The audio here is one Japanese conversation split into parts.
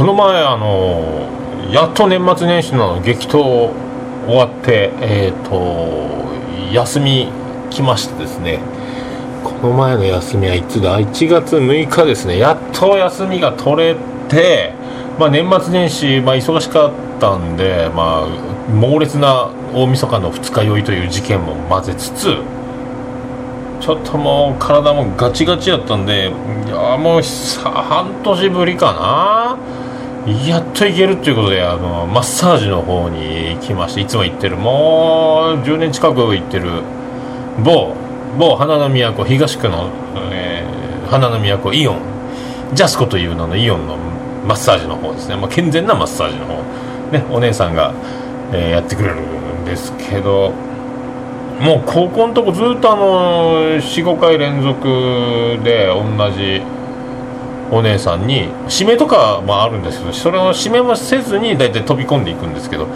この前あのやっと年末年始の激闘終わってえっ、ー、と休み来ましてですね。この前の休みはいつだ1月6日ですね。やっと休みが取れて、まあ、年末年始、まあ、忙しかったんで、まあ、猛烈な大晦日の二日酔いという事件も混ぜつつちょっともう体もガチガチやったんでいやもう半年ぶりかな。やっと行けるっていうことであのマッサージの方に行きましていつも行ってる。もう10年近く行ってる某某花の都東区の、えー、花の都イオン。ジャスコという名のイオンのマッサージの方ですね、まあ、健全なマッサージの方。ねお姉さんが、えー、やってくれるんですけどもう高校のとこずっとあの45回連続で同じお姉さんに指名とかもあるんですけどそれを指名もせずに大体飛び込んでいくんですけど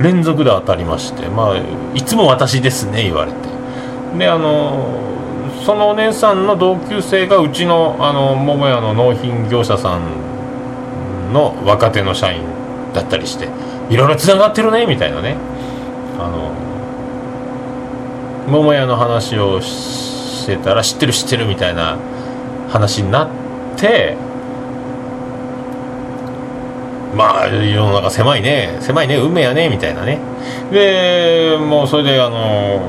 連続で当たりましてまあいつも私ですね言われて。であのそのお姉さんの同級生がうちのあの桃屋の納品業者さんの若手の社員だったりしていろいろつながってるねみたいなね。あの桃屋の話をしてたら知ってる知ってるみたいな話になってて。まあ世の中狭いね。狭いね。運命やね。みたいなね。でもうそれであの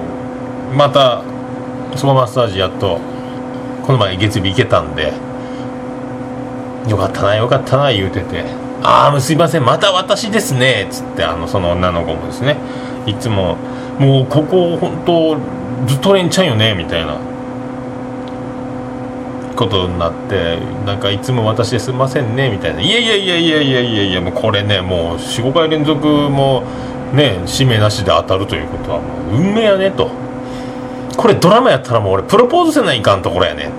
またそのマッサージやっとこの前月日行けたんでよかったなよかったな言うてて「ああすいません。また私ですね」っつってあのその女の子もですね。いつももうここ本当ずっと連チャンよね。みたいな。ことになってなんかいつも私ですいませんねみたいな。いやいやいやいやいやいやいやもうこれねもう45回連続もね指名なしで当たるということはもう運命やねと。これドラマやったらもう俺プロポーズせないかんところやね。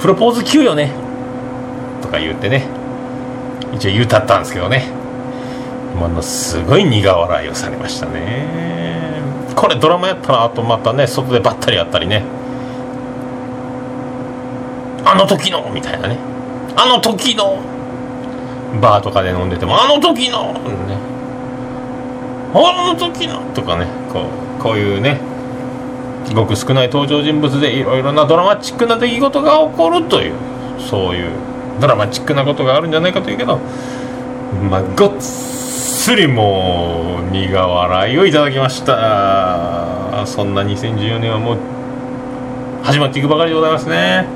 プロポーズ級よね。とか言ってね。一応言うたったんですけどね。ものすごい苦笑いをされましたね。これドラマやったらあとまたね外でばったりやったりね。あの時のみたいなね。あの時のバーとかで飲んでてもあの時のね。あの時のとかね。こうこういうねごく少ない登場人物でいろいろなドラマチックな出来事が起こるというそういうドラマチックなことがあるんじゃないかというけどまあごっつりもう苦笑いをいただきました。そんな2014年はもう始まっていくばかりでございますね。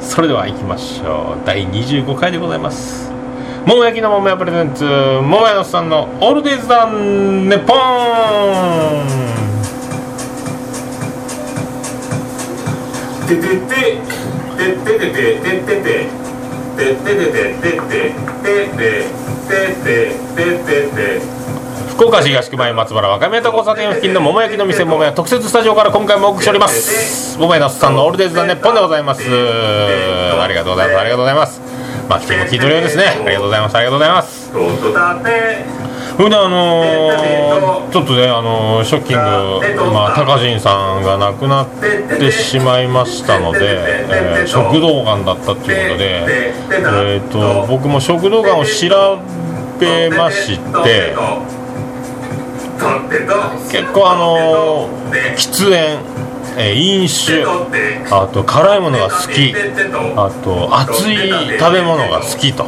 それでは行きましょう。第25回でございます。桃焼きの桃屋プレゼンツ桃屋のさんのオールデイズダン。ネポーンててててててててててててててててて福岡市東区前松原若宮と交差点付近の桃焼きの店桃屋特設スタジオから今回もお送りしております。桃屋のさんのオールデイズ・ザ・ネッポンでございますありがとうございますありがとうございます。まあ聞いてるようですね。ありがとうございます。ありがとうございます。それであのー、ちょっとね、あのー、ショッキング、まあ、高陣さんが亡くなってしまいましたので、えー、食道がんだったっていうことで、えーと、僕も食道がんを調べまして結構あのー、喫煙えー、飲酒あと辛いものが好きあと熱い食べ物が好きと。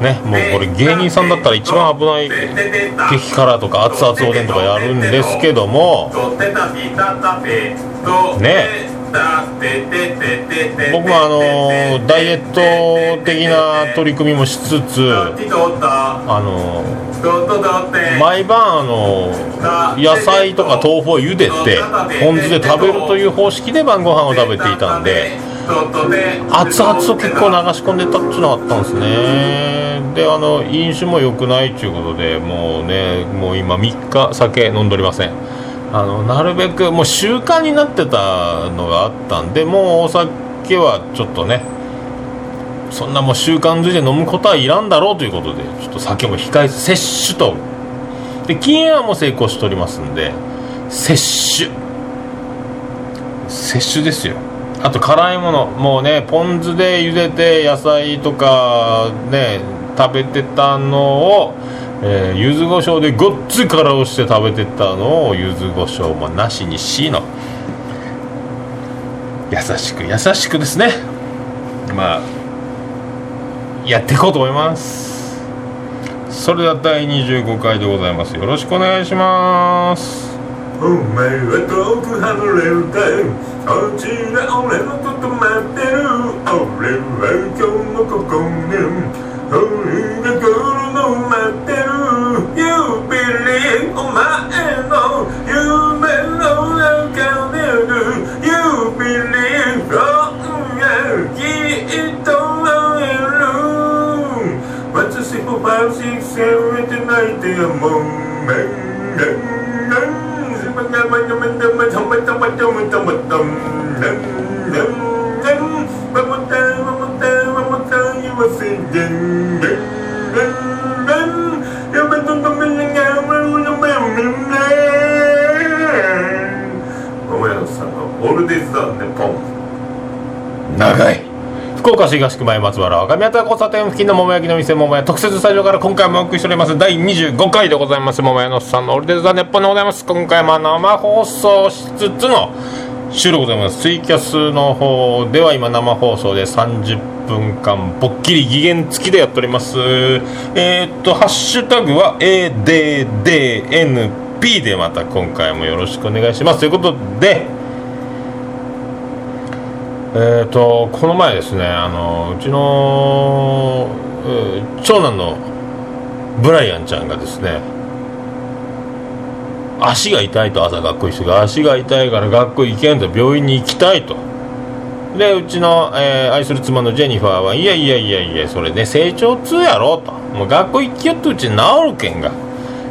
ねもうこれ芸人さんだったら一番危ない激辛とか熱々おでんとかやるんですけども。ね僕もあのダイエット的な取り組みもしつつあの毎晩あの野菜とか豆腐を茹でてポン酢で食べるという方式で晩ご飯を食べていたんで熱々を結構流し込んでたっていうのがあったんですねであの飲酒も良くないっていうことでもうねもう今3日酒飲んでおりませんあのなるべくもう習慣になってたのがあったんでもうお酒はちょっとねそんなもう習慣づいて飲むことはいらんだろうということでちょっと酒も控え摂取と。で禁煙はもう成功しておりますんで摂取。摂取ですよ。あと辛いものもうねポン酢で茹でて野菜とかね食べてたのを、えー、柚子胡椒でごっつ辛をして食べてたのを柚子胡椒もなしにしの。優しく優しくですね。まあやっていこうと思います。それでは第25回でございます。よろしくお願いします。お前は遠く離れるかい。おちで俺のこと待ってる。俺は今日もここに。せめ岡市東区前松原若宮田交差点付近の桃焼きの店桃屋。特設スタジオから今回もお送りしております。第25回でございます。桃屋のさんのオルデザネッポンでございます。今回も生放送しつつの収録でございます。ツイキャスの方では今生放送で30分間ぼっきり期限付きでやっております。えー、っとハッシュタグは ADDNP でまた今回もよろしくお願いします。ということでえーと、この前ですねあのうちの、長男のブライアンちゃんがですね足が痛いと朝学校一緒が足が痛いから学校行けんと病院に行きたいと。でうちの、えー、愛する妻のジェニファーはいやいやいやいやそれね成長痛やろと。もう学校行きよってうちに治るけんが。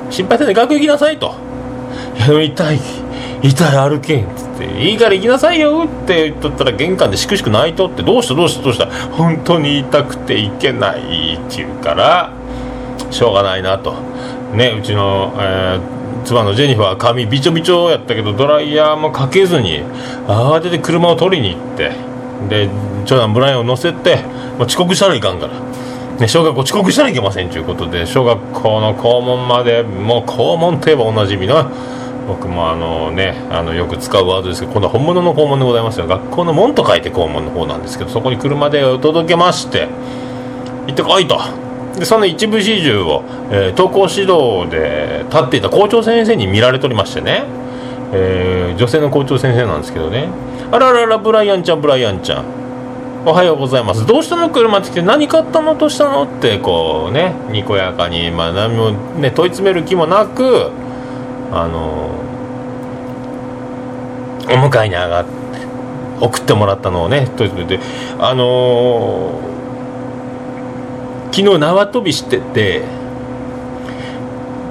心配せんで学校行きなさいと。痛い痛い歩けんっつって「いいから行きなさいよ」って言っとったら玄関でしくしく泣いとって「どうしたどうしたどうした本当に痛くて行けない」って言うからしょうがないなとねうちの、えー、妻のジェニファー髪びちょびちょやったけどドライヤーもかけずに慌てて車を取りに行ってで長男ブラインを乗せて、まあ、遅刻したらいかんから。ね、小学校遅刻したらいけませんということで小学校の校門までもう校門といえばおなじみの僕もあのねあのよく使うワードですけど今度は本物の校門でございますよ。学校の門と書いて校門の方なんですけどそこに車で届けまして行ってこいと。でその一部始終を、えー、登校指導で立っていた校長先生に見られておりましてね、えー、女性の校長先生なんですけどね。あらららブライアンちゃんブライアンちゃん。おはようございます。どうしたの？車って来て何買ったの？としたの？ってこうねにこやかにまあ何もね問い詰める気もなくあのお迎えに上がって送ってもらったのをねとであの、昨日縄跳びしてて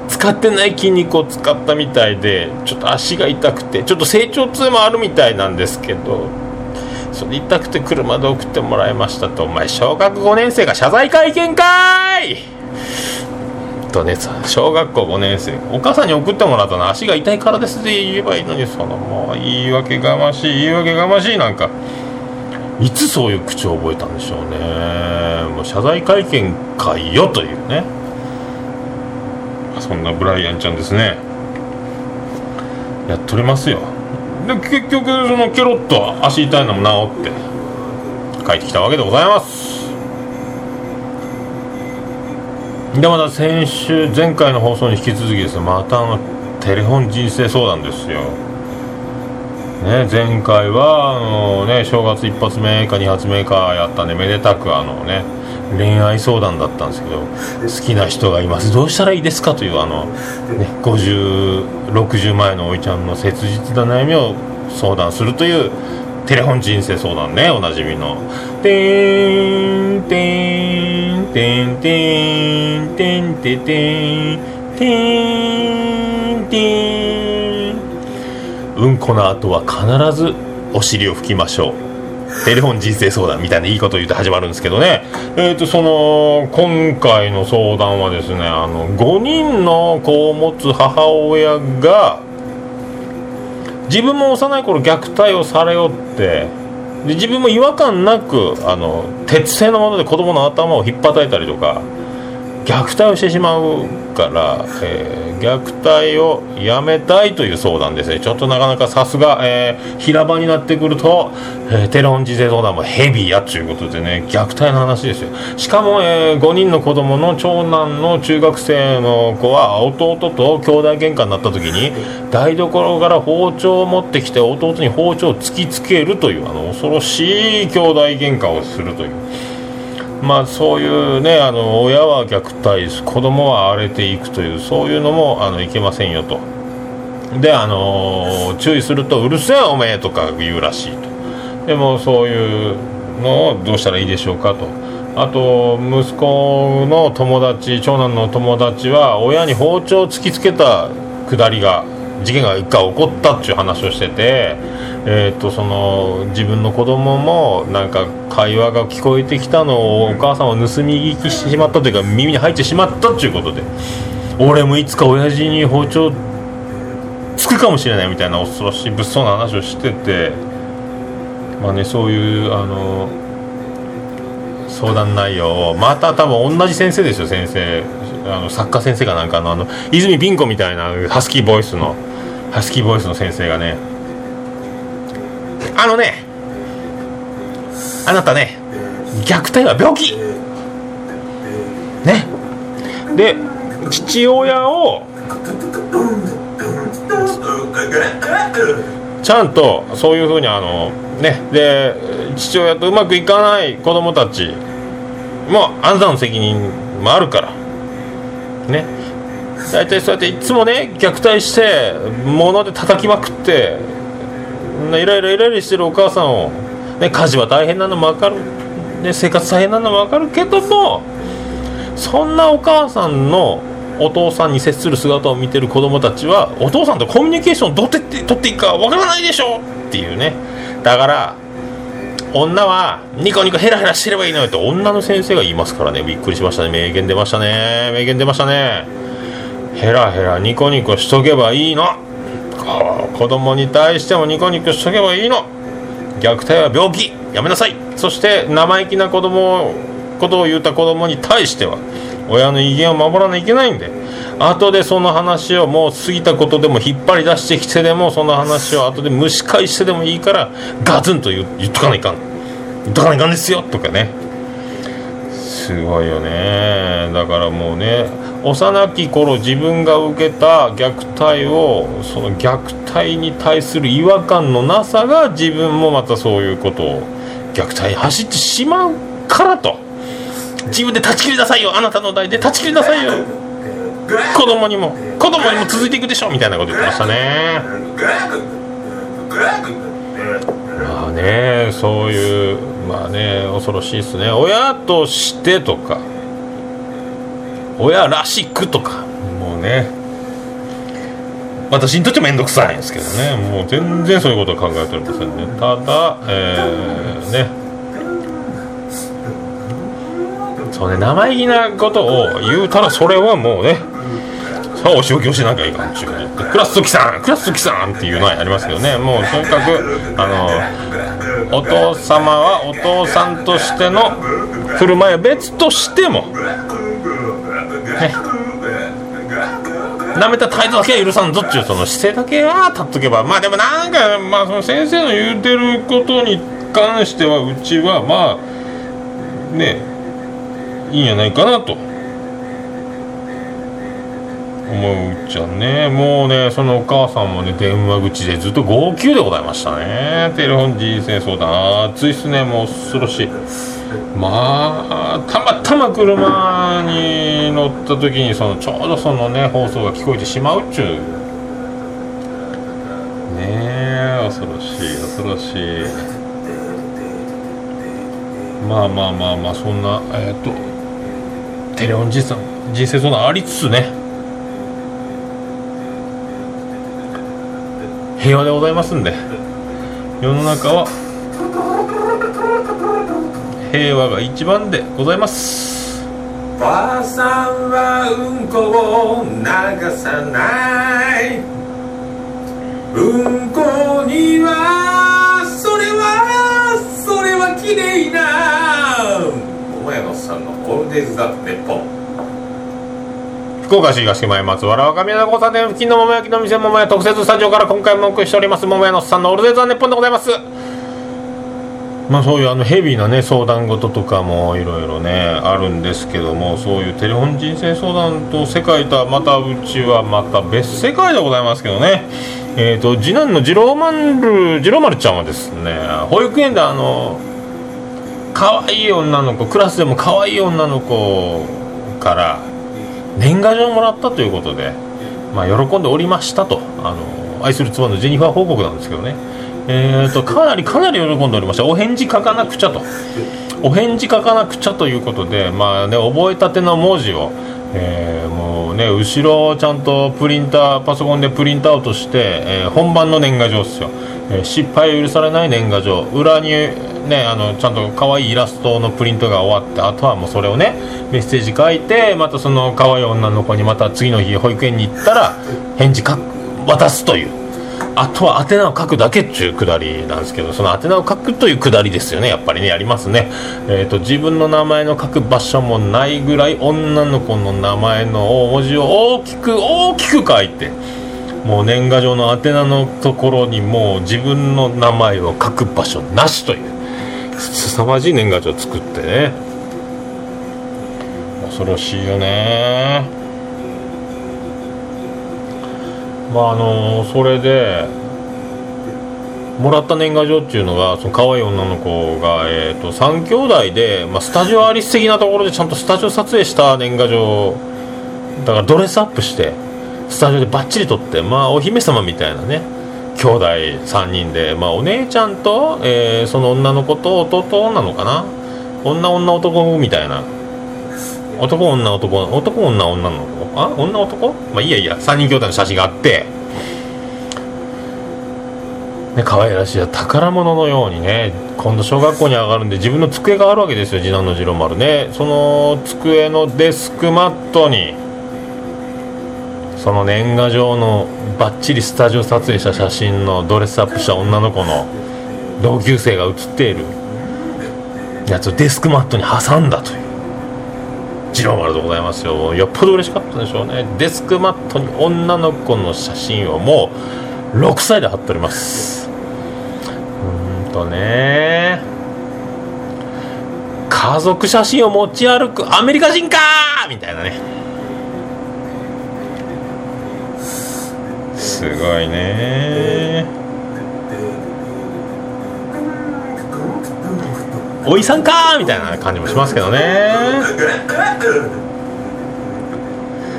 使ってない筋肉を使ったみたいでちょっと足が痛くてちょっと成長痛もあるみたいなんですけどそれ痛くて車で送ってもらいましたとお前小学5年生が謝罪会見かいとね小学校5年生。お母さんに送ってもらったの。足が痛いからですって言えばいいのにそのもう言い訳がましい言い訳がましいなんか。いつそういう口を覚えたんでしょうね。もう謝罪会見会よというね。そんなブライアンちゃんですね。やっとりますよ。で結局そのケロッと足痛いのも治って帰ってきたわけでございます。でまた先週前回の放送に引き続きですまたあのテレフォン人生相談ですよ。ね、前回はあの、ね、正月一発目か二発目かやったんでめでたくあの、ね、恋愛相談だったんですけど好きな人がいます。どうしたらいいですかというあの、ね、5060前のおいちゃんの切実な悩みを相談するというテレフォン人生相談ねおなじみの「てーんてーんてんてんてんてんてんてんてん」うんこの後は必ずお尻を拭きましょう。テレフォン人生相談みたいないいこと言って始まるんですけどね。えっ、ー、とその今回の相談はですねあの5人の子を持つ母親が自分も幼い頃虐待をされよってで自分も違和感なくあの鉄製のもので子供の頭を引っ叩いたりとか虐待をしてしまうから、えー、虐待をやめたいという相談ですねちょっとなかなかさすが、えー、平場になってくると、えー、テロンジゼ相談もヘビーやっちゅうことでね虐待の話ですよしかも、えー、5人の子供の長男の中学生の子は弟と兄弟喧嘩になった時に台所から包丁を持ってきて弟に包丁を突きつけるというあの恐ろしい兄弟喧嘩をするという。まあ、そういうねあの親は虐待子供は荒れていくというそういうのもあのいけませんよと。であの注意するとうるせえおめえとか言うらしいと。でもそういうのをどうしたらいいでしょうかと。あと息子の友達長男の友達は親に包丁を突きつけたくだりが事件が一回起こったっていう話をしててえーと、その自分の子供もなんか会話が聞こえてきたのをお母さんは盗み聞きしてしまったというか耳に入ってしまったっていうことで俺もいつか親父に包丁つくかもしれないみたいな恐ろしい物騒な話をしててまあねそういうあの相談内容をまた多分同じ先生ですよ先生。あの作家先生かなんかのあの泉ピン子みたいなハスキーボイスのハスキーボイスの先生がねあのねあなたね虐待は病気。ね。で父親をちゃんとそういうふうにあのね。で父親とうまくいかない子供たちもあなたの責任もあるから。ね。大体そうやっていつもね虐待して物で叩きまくってイライライライラしてるお母さんを、ね、家事は大変なのも分かる、ね、生活大変なのも分かるけどもそんなお母さんのお父さんに接する姿を見てる子供たちはお父さんとコミュニケーションをどうやって取っていいか分からないでしょっていうね。だから女はニコニコヘラヘラしてればいいのよって女の先生が言いますからね。びっくりしましたね。名言出ましたね。名言出ましたね。ヘラヘラニコニコしとけばいいの。子供に対してもニコニコしとけばいいの。虐待は病気。やめなさい。そして生意気な子供ことを言った子供に対しては親の威厳を守らないといけないんで。後でその話をもう過ぎたことでも引っ張り出してきてでもその話を後で蒸し返してでもいいからガツンと言っとかないかん。言っとかないかんですよ。とかね。すごいよね。だからもうね幼き頃自分が受けた虐待をその虐待に対する違和感のなさが自分もまたそういうことを虐待に走ってしまうからと。自分で断ち切りなさいよあなたの代で。断ち切りなさいよ。子供にも子供にも続いていくでしょみたいなこと言ってましたね。まあねそういうまあね恐ろしいですね。親としてとか親らしくとかもうね。私にとって面倒くさいんですけどね。もう全然そういうことは考えておりませんね。ただえー、ね。そうね生意気なことを言うたらそれはもうねお仕置きをしなきゃいかんちゅうね。クラストキさんクラストキさんっていうのはありますけどね。もうとにかくあのお父様はお父さんとしての振る舞いは別としてもね。なめた態度だけは許さんぞっていうその姿勢だけは立っとけば。まあでもなんかまあその先生の言うてることに関してはうちはまあねいいんじゃないかなと。思うじゃんね。もうねそのお母さんもね電話口でずっと号泣でございましたね。テレフォン人生相談。熱いっすね。もう恐ろしい。まあたまたま車に乗った時にそのちょうどそのね放送が聞こえてしまうっちゅう。ねえ恐ろしい恐ろしい。まあまあまあまあそんなえっ、ー、とテレオン人生相談ありつつね。平和でございますんで。世の中は平和が一番でございます。ばあさんはうんこを流さない。うんこにはそれはきでいな。桃屋のさんのオールデイズ・ザ・ネッポン。福岡市東前松原若宮の交差点付近の桃焼きの店桃屋特設スタジオから今回もお送りしております桃屋のおっさんのオールデイズ・ザ・ネッポンでございますまあそういうあのヘビーなね相談事とかもいろいろねあるんですけどもそういうテレフォン人生相談と世界とはまたうちはまた別世界でございますけどねえーと、次男の次郎丸次郎丸ちゃんはですね保育園であの可愛い女の子クラスでも可愛い女の子から年賀状をもらったということで、まあ、喜んでおりましたと。あの愛する妻のジェニファー報告なんですけどね。えーと、かなりかなり喜んでおりました。お返事書かなくちゃと。お返事書かなくちゃということでまあね覚えたての文字を、えー、もうね後ろをちゃんとプリンターパソコンでプリントアウトして、えー、本番の年賀状ですよ、えー、失敗を許されない年賀状。裏にねあのちゃんと可愛いイラストのプリントが終わってあとはもうそれをねメッセージ書いてまたその可愛い女の子にまた次の日保育園に行ったら返事書渡すという。あとは宛名を書くだけっていうくだりなんですけどその宛名を書くというくだりですよねやっぱりねやりますね、えーと、自分の名前の書く場所もないぐらい女の子の名前の文字を大きく大きく書いてもう年賀状の宛名のところにもう自分の名前を書く場所なしという。凄まじい年賀状を作ってね。恐ろしいよね。まああのそれでもらった年賀状っていうのがその可愛い女の子が、えーと、3兄弟で、まあ、スタジオアリス的なところでちゃんとスタジオ撮影した年賀状だからドレスアップしてスタジオでバッチリ撮ってまあお姫様みたいなね兄弟3人で、まあ、お姉ちゃんと、えー、その女の子と弟なのかな？女女男みたいな。男女男男女女の子？あ女男？まあいいやいいや。3人兄弟の写真があって。ね可愛らしい。宝物のようにね今度小学校に上がるんで自分の机があるわけですよ次男の次郎丸。ねその机のデスクマットにその年賀状のバッチリスタジオ撮影した写真のドレスアップした女の子の同級生が写っているやつをデスクマットに挟んだという。次郎丸でございますよ。よっぽど嬉しかったでしょうね。デスクマットに女の子の写真をもう6歳で貼っております。うんとね。家族写真を持ち歩くアメリカ人か！みたいなね。すごいね。おいさんかみたいな感じもしますけどね。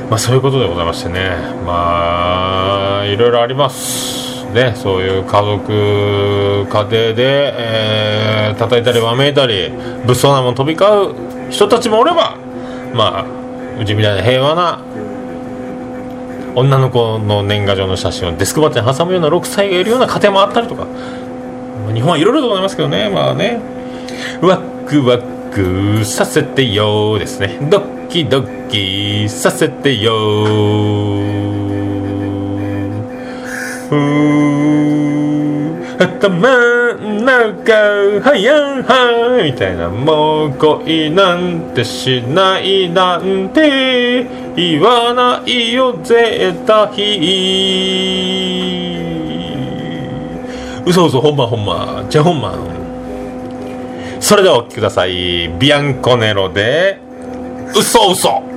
まあそういうことでございましてね。まあいろいろあります。ねそういう家族家庭で、えー、叩いたりわめいたり物騒なもの飛び交う人たちもおればまあうちみたいな平和な女の子の年賀状の写真をデスクバットに挟むような6歳がいるような家庭もあったりとか。日本はいろいろとございますけどね。まあね。ワクワクさせてよですね。ドッキドッキさせてよ頭ん中はやんはみたいな。もう恋なんてしないなんて。言わないよ絶対。嘘嘘ほんまほんま。じゃほんまそれではお聴きください。ビアンコネロで嘘嘘。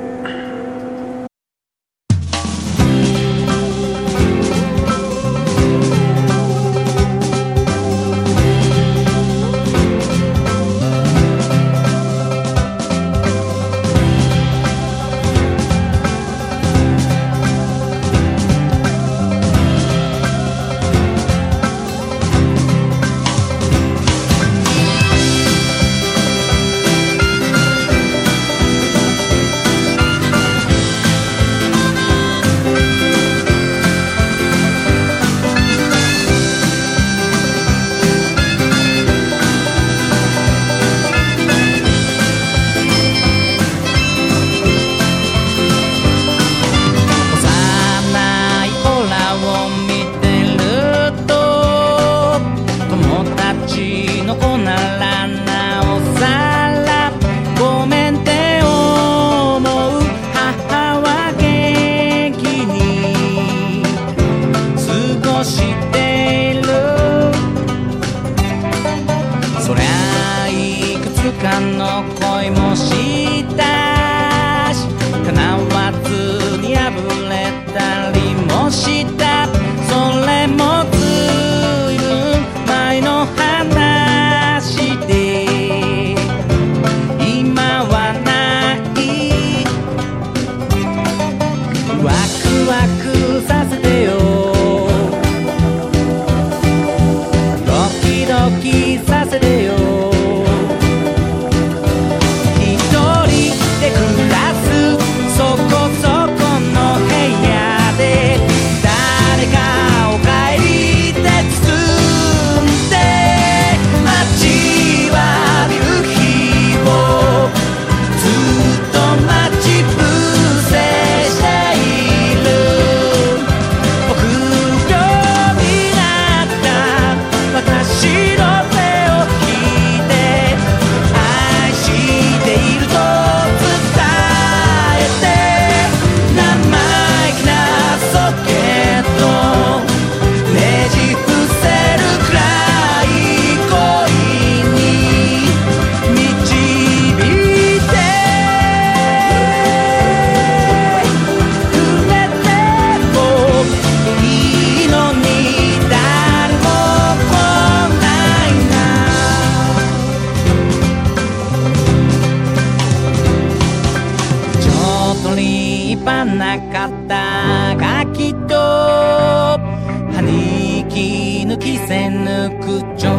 きっと歯にき抜きせぬ口調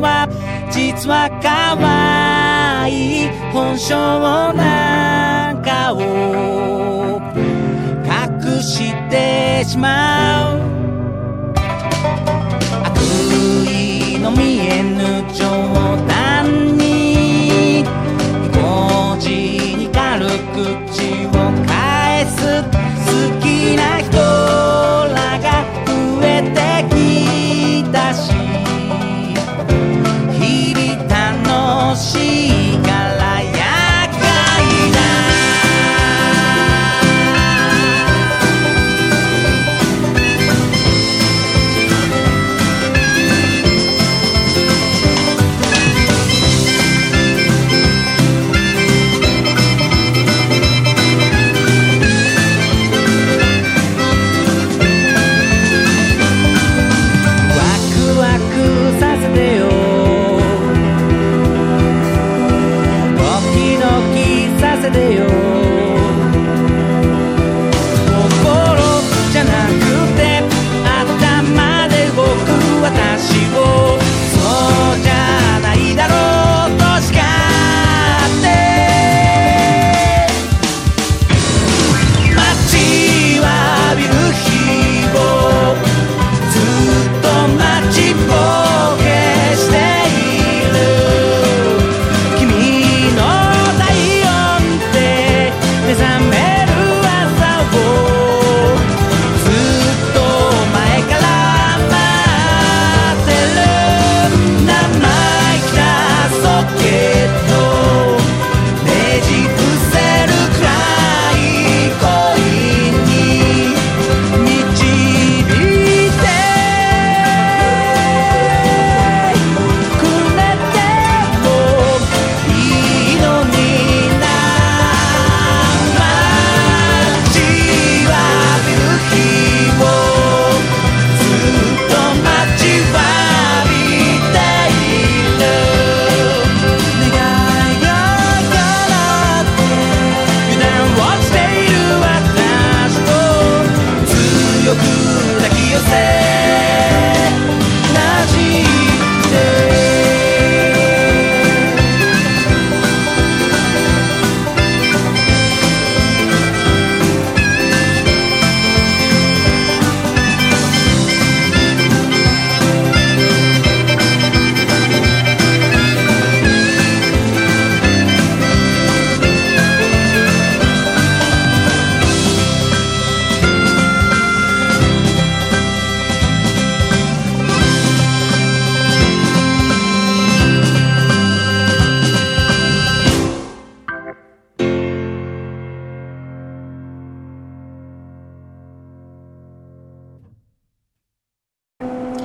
は実は可愛い本性なんかを。隠してしまう悪意の見えぬ情 see yesterday. Oh.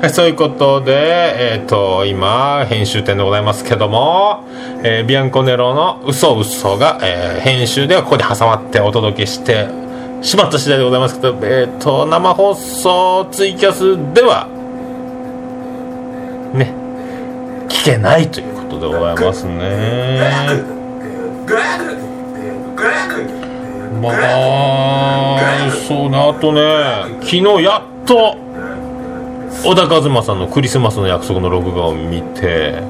はいそういうことで、えっ、と、今、編集点でございますけども、えービアンコネロの嘘嘘が、えー編集ではここで挟まってお届けしてしまった次第でございますけど、えっ、と、生放送ツイキャスでは、ね、聞けないということでございますね。まあ、そうね、あとね、昨日やっと、小田和正のクリスマスの約束の録画を見て、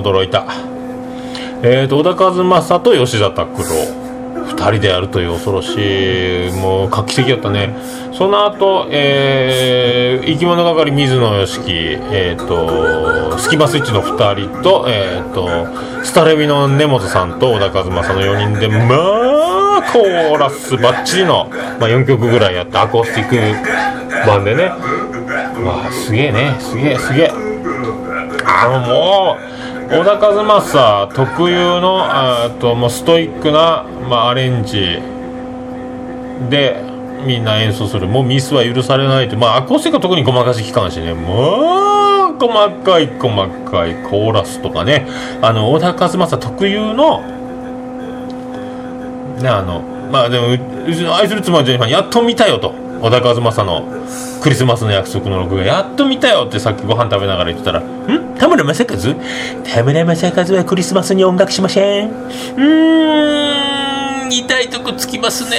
驚いた。えーと、小田和正と吉田拓郎。二人でやるという恐ろしい、もう画期的だったね。その後、えー、生き物係水野良樹、えーと、スキマスイッチの二人と、えーと、スタレビの根本さんと小田和正の4人で、まあ、コーラスバッチリの、まあ、4曲ぐらいやって、アコースティック版でね。わあ、すげえね、すげえ、すげえ。あのもう小田和正特有のあともうストイックな、まあ、アレンジ。でみんな演奏する。もうミスは許されないと。まあアコースティックは特にごまかしきかんしね。もう細かい細かいコーラスとかね。あの小田和正特有のねあのまあでもうちの愛する妻ジェニファーやっと見たよと。小田和正のクリスマスの約束の録画。やっと見たよってさっきご飯食べながら言ってたら「ん？田村正和？田村正和はクリスマスに音楽しません」うーん痛いとこつきますね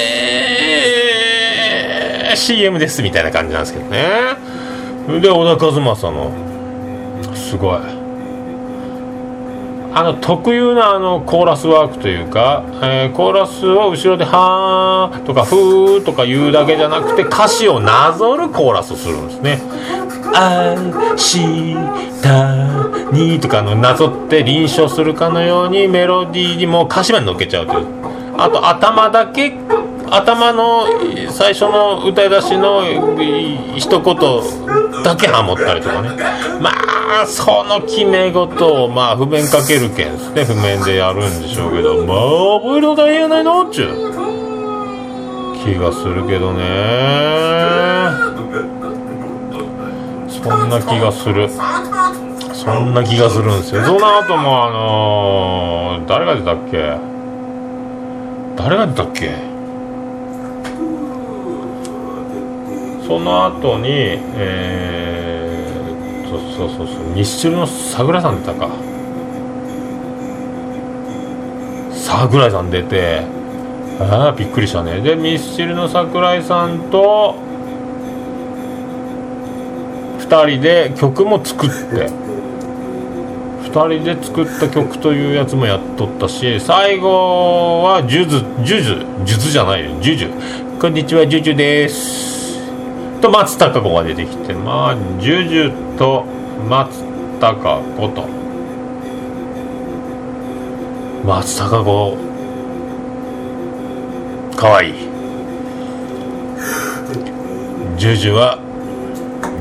CM ですみたいな感じなんですけどね。で小田和正のすごい。あの特有なあのコーラスワークというか、えーコーラスを後ろで「はー」とか「ふー」とか言うだけじゃなくて歌詞をなぞるコーラスをするんですね。あしたにとかのなぞって臨床するかのようにメロディーにも歌詞まで乗っけちゃうというあと頭だけ頭の最初の歌い出しの一言だけハモったりとかね。まあその決め事をまあ譜面かけるけんですね。譜面でやるんでしょうけど。まあ覚えるの大変やないのっちゅう。気がするけどね。そんな気がする。そんな気がするんですよ。その後もあのー誰が出たっけ？誰が出たっけ？その後にえー、そうそうそうそうミスチルの桜井さん出たか。桜井さん出てああびっくりしたね。でミスチルの桜井さんと2人で曲も作って。2人で作った曲というやつもやっとったし最後はジュズジュジュジュズじゃないよ。ジュジュ。こんにちはジュジュです。と松たか子が出てきてまあジュジュと松たか子と。松たか子。かわい。いジュジュは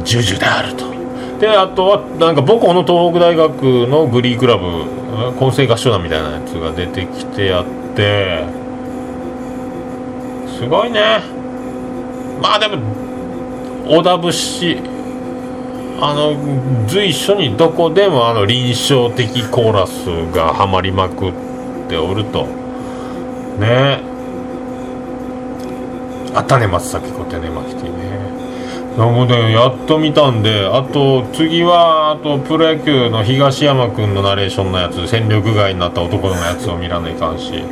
ジュジュであると。であとはなんか母校の東北大学のグリークラブ混声合唱団みたいなやつが出てきてやって。すごいね。まあでも小田節あの随所にどこでもあの臨床的コーラスがはまりまくっておると。ね。あったね松崎子ってねまきてね。なのでやっと見たんであと次はあとプロ野球の東山君のナレーションのやつ戦力外になった男のやつを見らないかんし。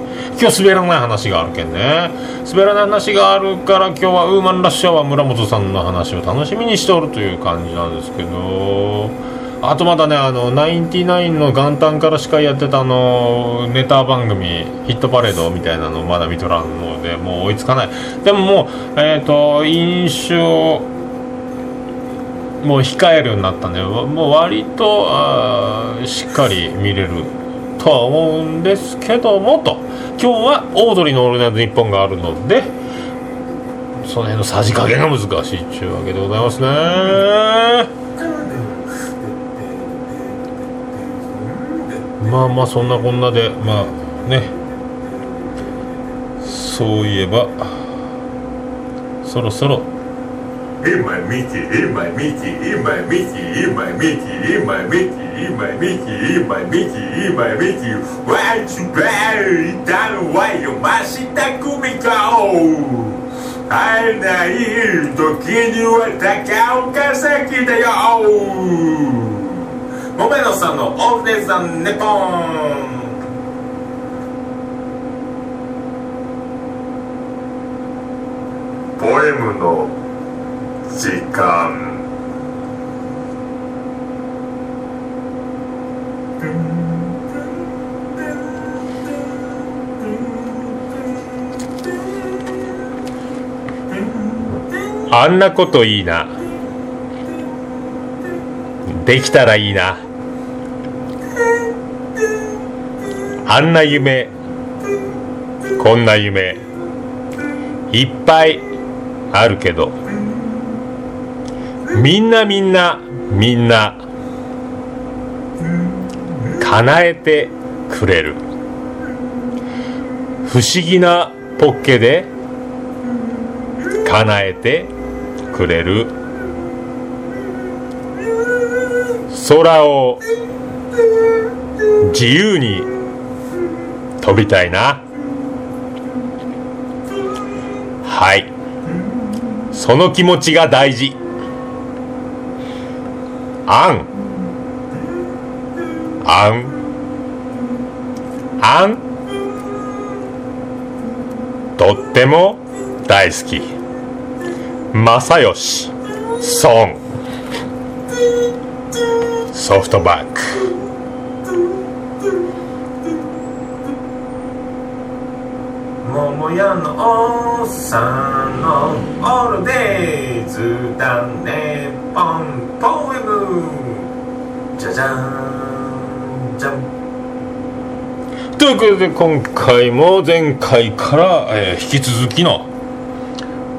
今日滑らない話があるけんね。滑らない話があるから今日はウーマンラッシュアワー村本さんの話を楽しみにしておるという感じなんですけど。あとまだねあのナインティナインの元旦から司会やってたあのネタ番組ヒットパレードみたいなのまだ見とらんのでもう追いつかない。でももうえっ、と飲酒をもう控えるようになったんでもう割とあしっかり見れるとは思うんですけどもと。今日はオードリーの「オールナイトニッポン」があるのでその辺のさじ加減が難しいっちゅうわけでございますね。まあまあそんなこんなでまあね。そういえばそろそろ今ミキ今ミキ今ミキ今ミキ今ミキ今ミキ今ミキ今ミキワンチュベイたのはよましたくみこ会えない時には高岡崎だよもめのさんのオールデイザンネポンポエムの時間。あんなこといいな。できたらいいな。あんな夢。こんな夢。いっぱいあるけど。みんなみんなみんな叶えてくれる。不思議なポッケで叶えてくれる。空を自由に飛びたいな。はい。その気持ちが大事。あんあんあんとっても大好き。正義孫ソフトバンク。桃屋のおっさんのオールデイズだねポンポエムじゃじゃん。じゃん。ということで今回も前回から、えー引き続きの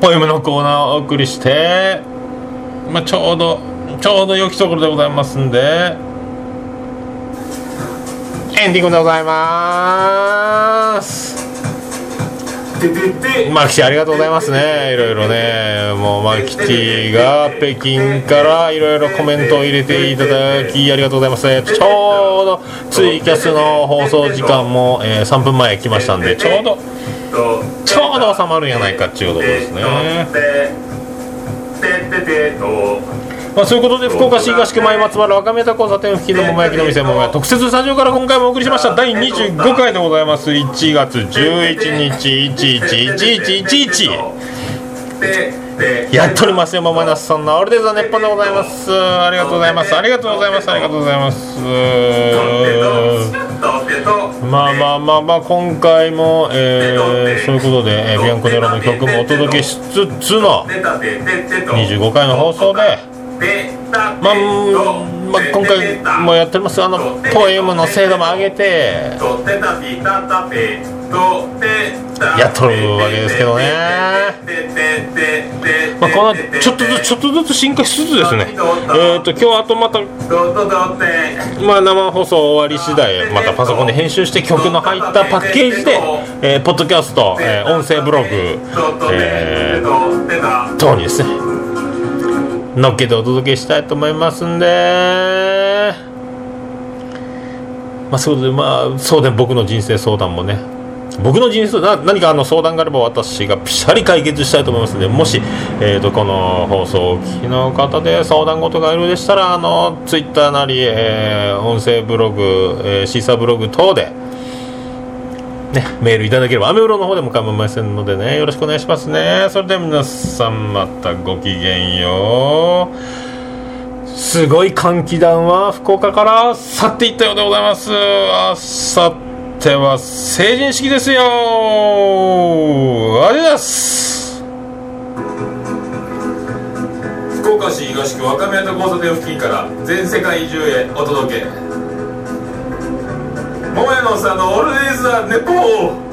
ポエムのコーナーをお送りして、まあ、ちょうどちょうど良きところでございますんでエンディングでございます。マキティありがとうございますね。いろいろね。もうマキティが北京からいろいろコメントを入れていただきありがとうございます。ちょうどツイキャスの放送時間も、えー3分前来ましたんでちょうどちょうど収まるんやないかっていうところですねまあ、そういうことで福岡市東区前松原若宮田交差点付近の桃焼きの店桃屋特設スタジオから今回もお送りしました。第25回でございます。1月11日1111やっておりますよ桃屋さんのオールデザー熱波でございます。ありがとうございます。ありがとうございます。ありがとうございます。まあまあまあまあ今回も、えーそういうことで、えービアンコネロの曲もお届けしつつの25回の放送でまあ、まあ、今回もやってます。あのポエムの精度も上げてやっとるわけですけどね。まあ、このちょっとずつちょっとずつ進化しつつですね。えっ、と今日あとまたまあ生放送終わり次第またパソコンで編集して曲の入ったパッケージで、えーポッドキャスト、えー音声ブログ、えー等にですね。乗っけてお届けしたいと思いますんで。まあそうでまあそうで僕の人生相談もね。僕の人生な何かあの相談があれば私がピシャリ解決したいと思いますので。もし、えー、とこの放送をお聞きの方で相談事があるようでしたらあのツイッターなり、えー音声ブログ、えーシーサーブログ等でね、メールいただければ、アメブロの方でも構いませんのでね、よろしくお願いしますね。それでは皆さん、またごきげんよう。すごい寒気団は福岡から去っていったようでございます。あさっては成人式ですよ。ありがとうございます。福岡市東区若宮と交差点付近から全世界中へお届け桃屋のおっさんのオールディーズ・ザ・ネポー。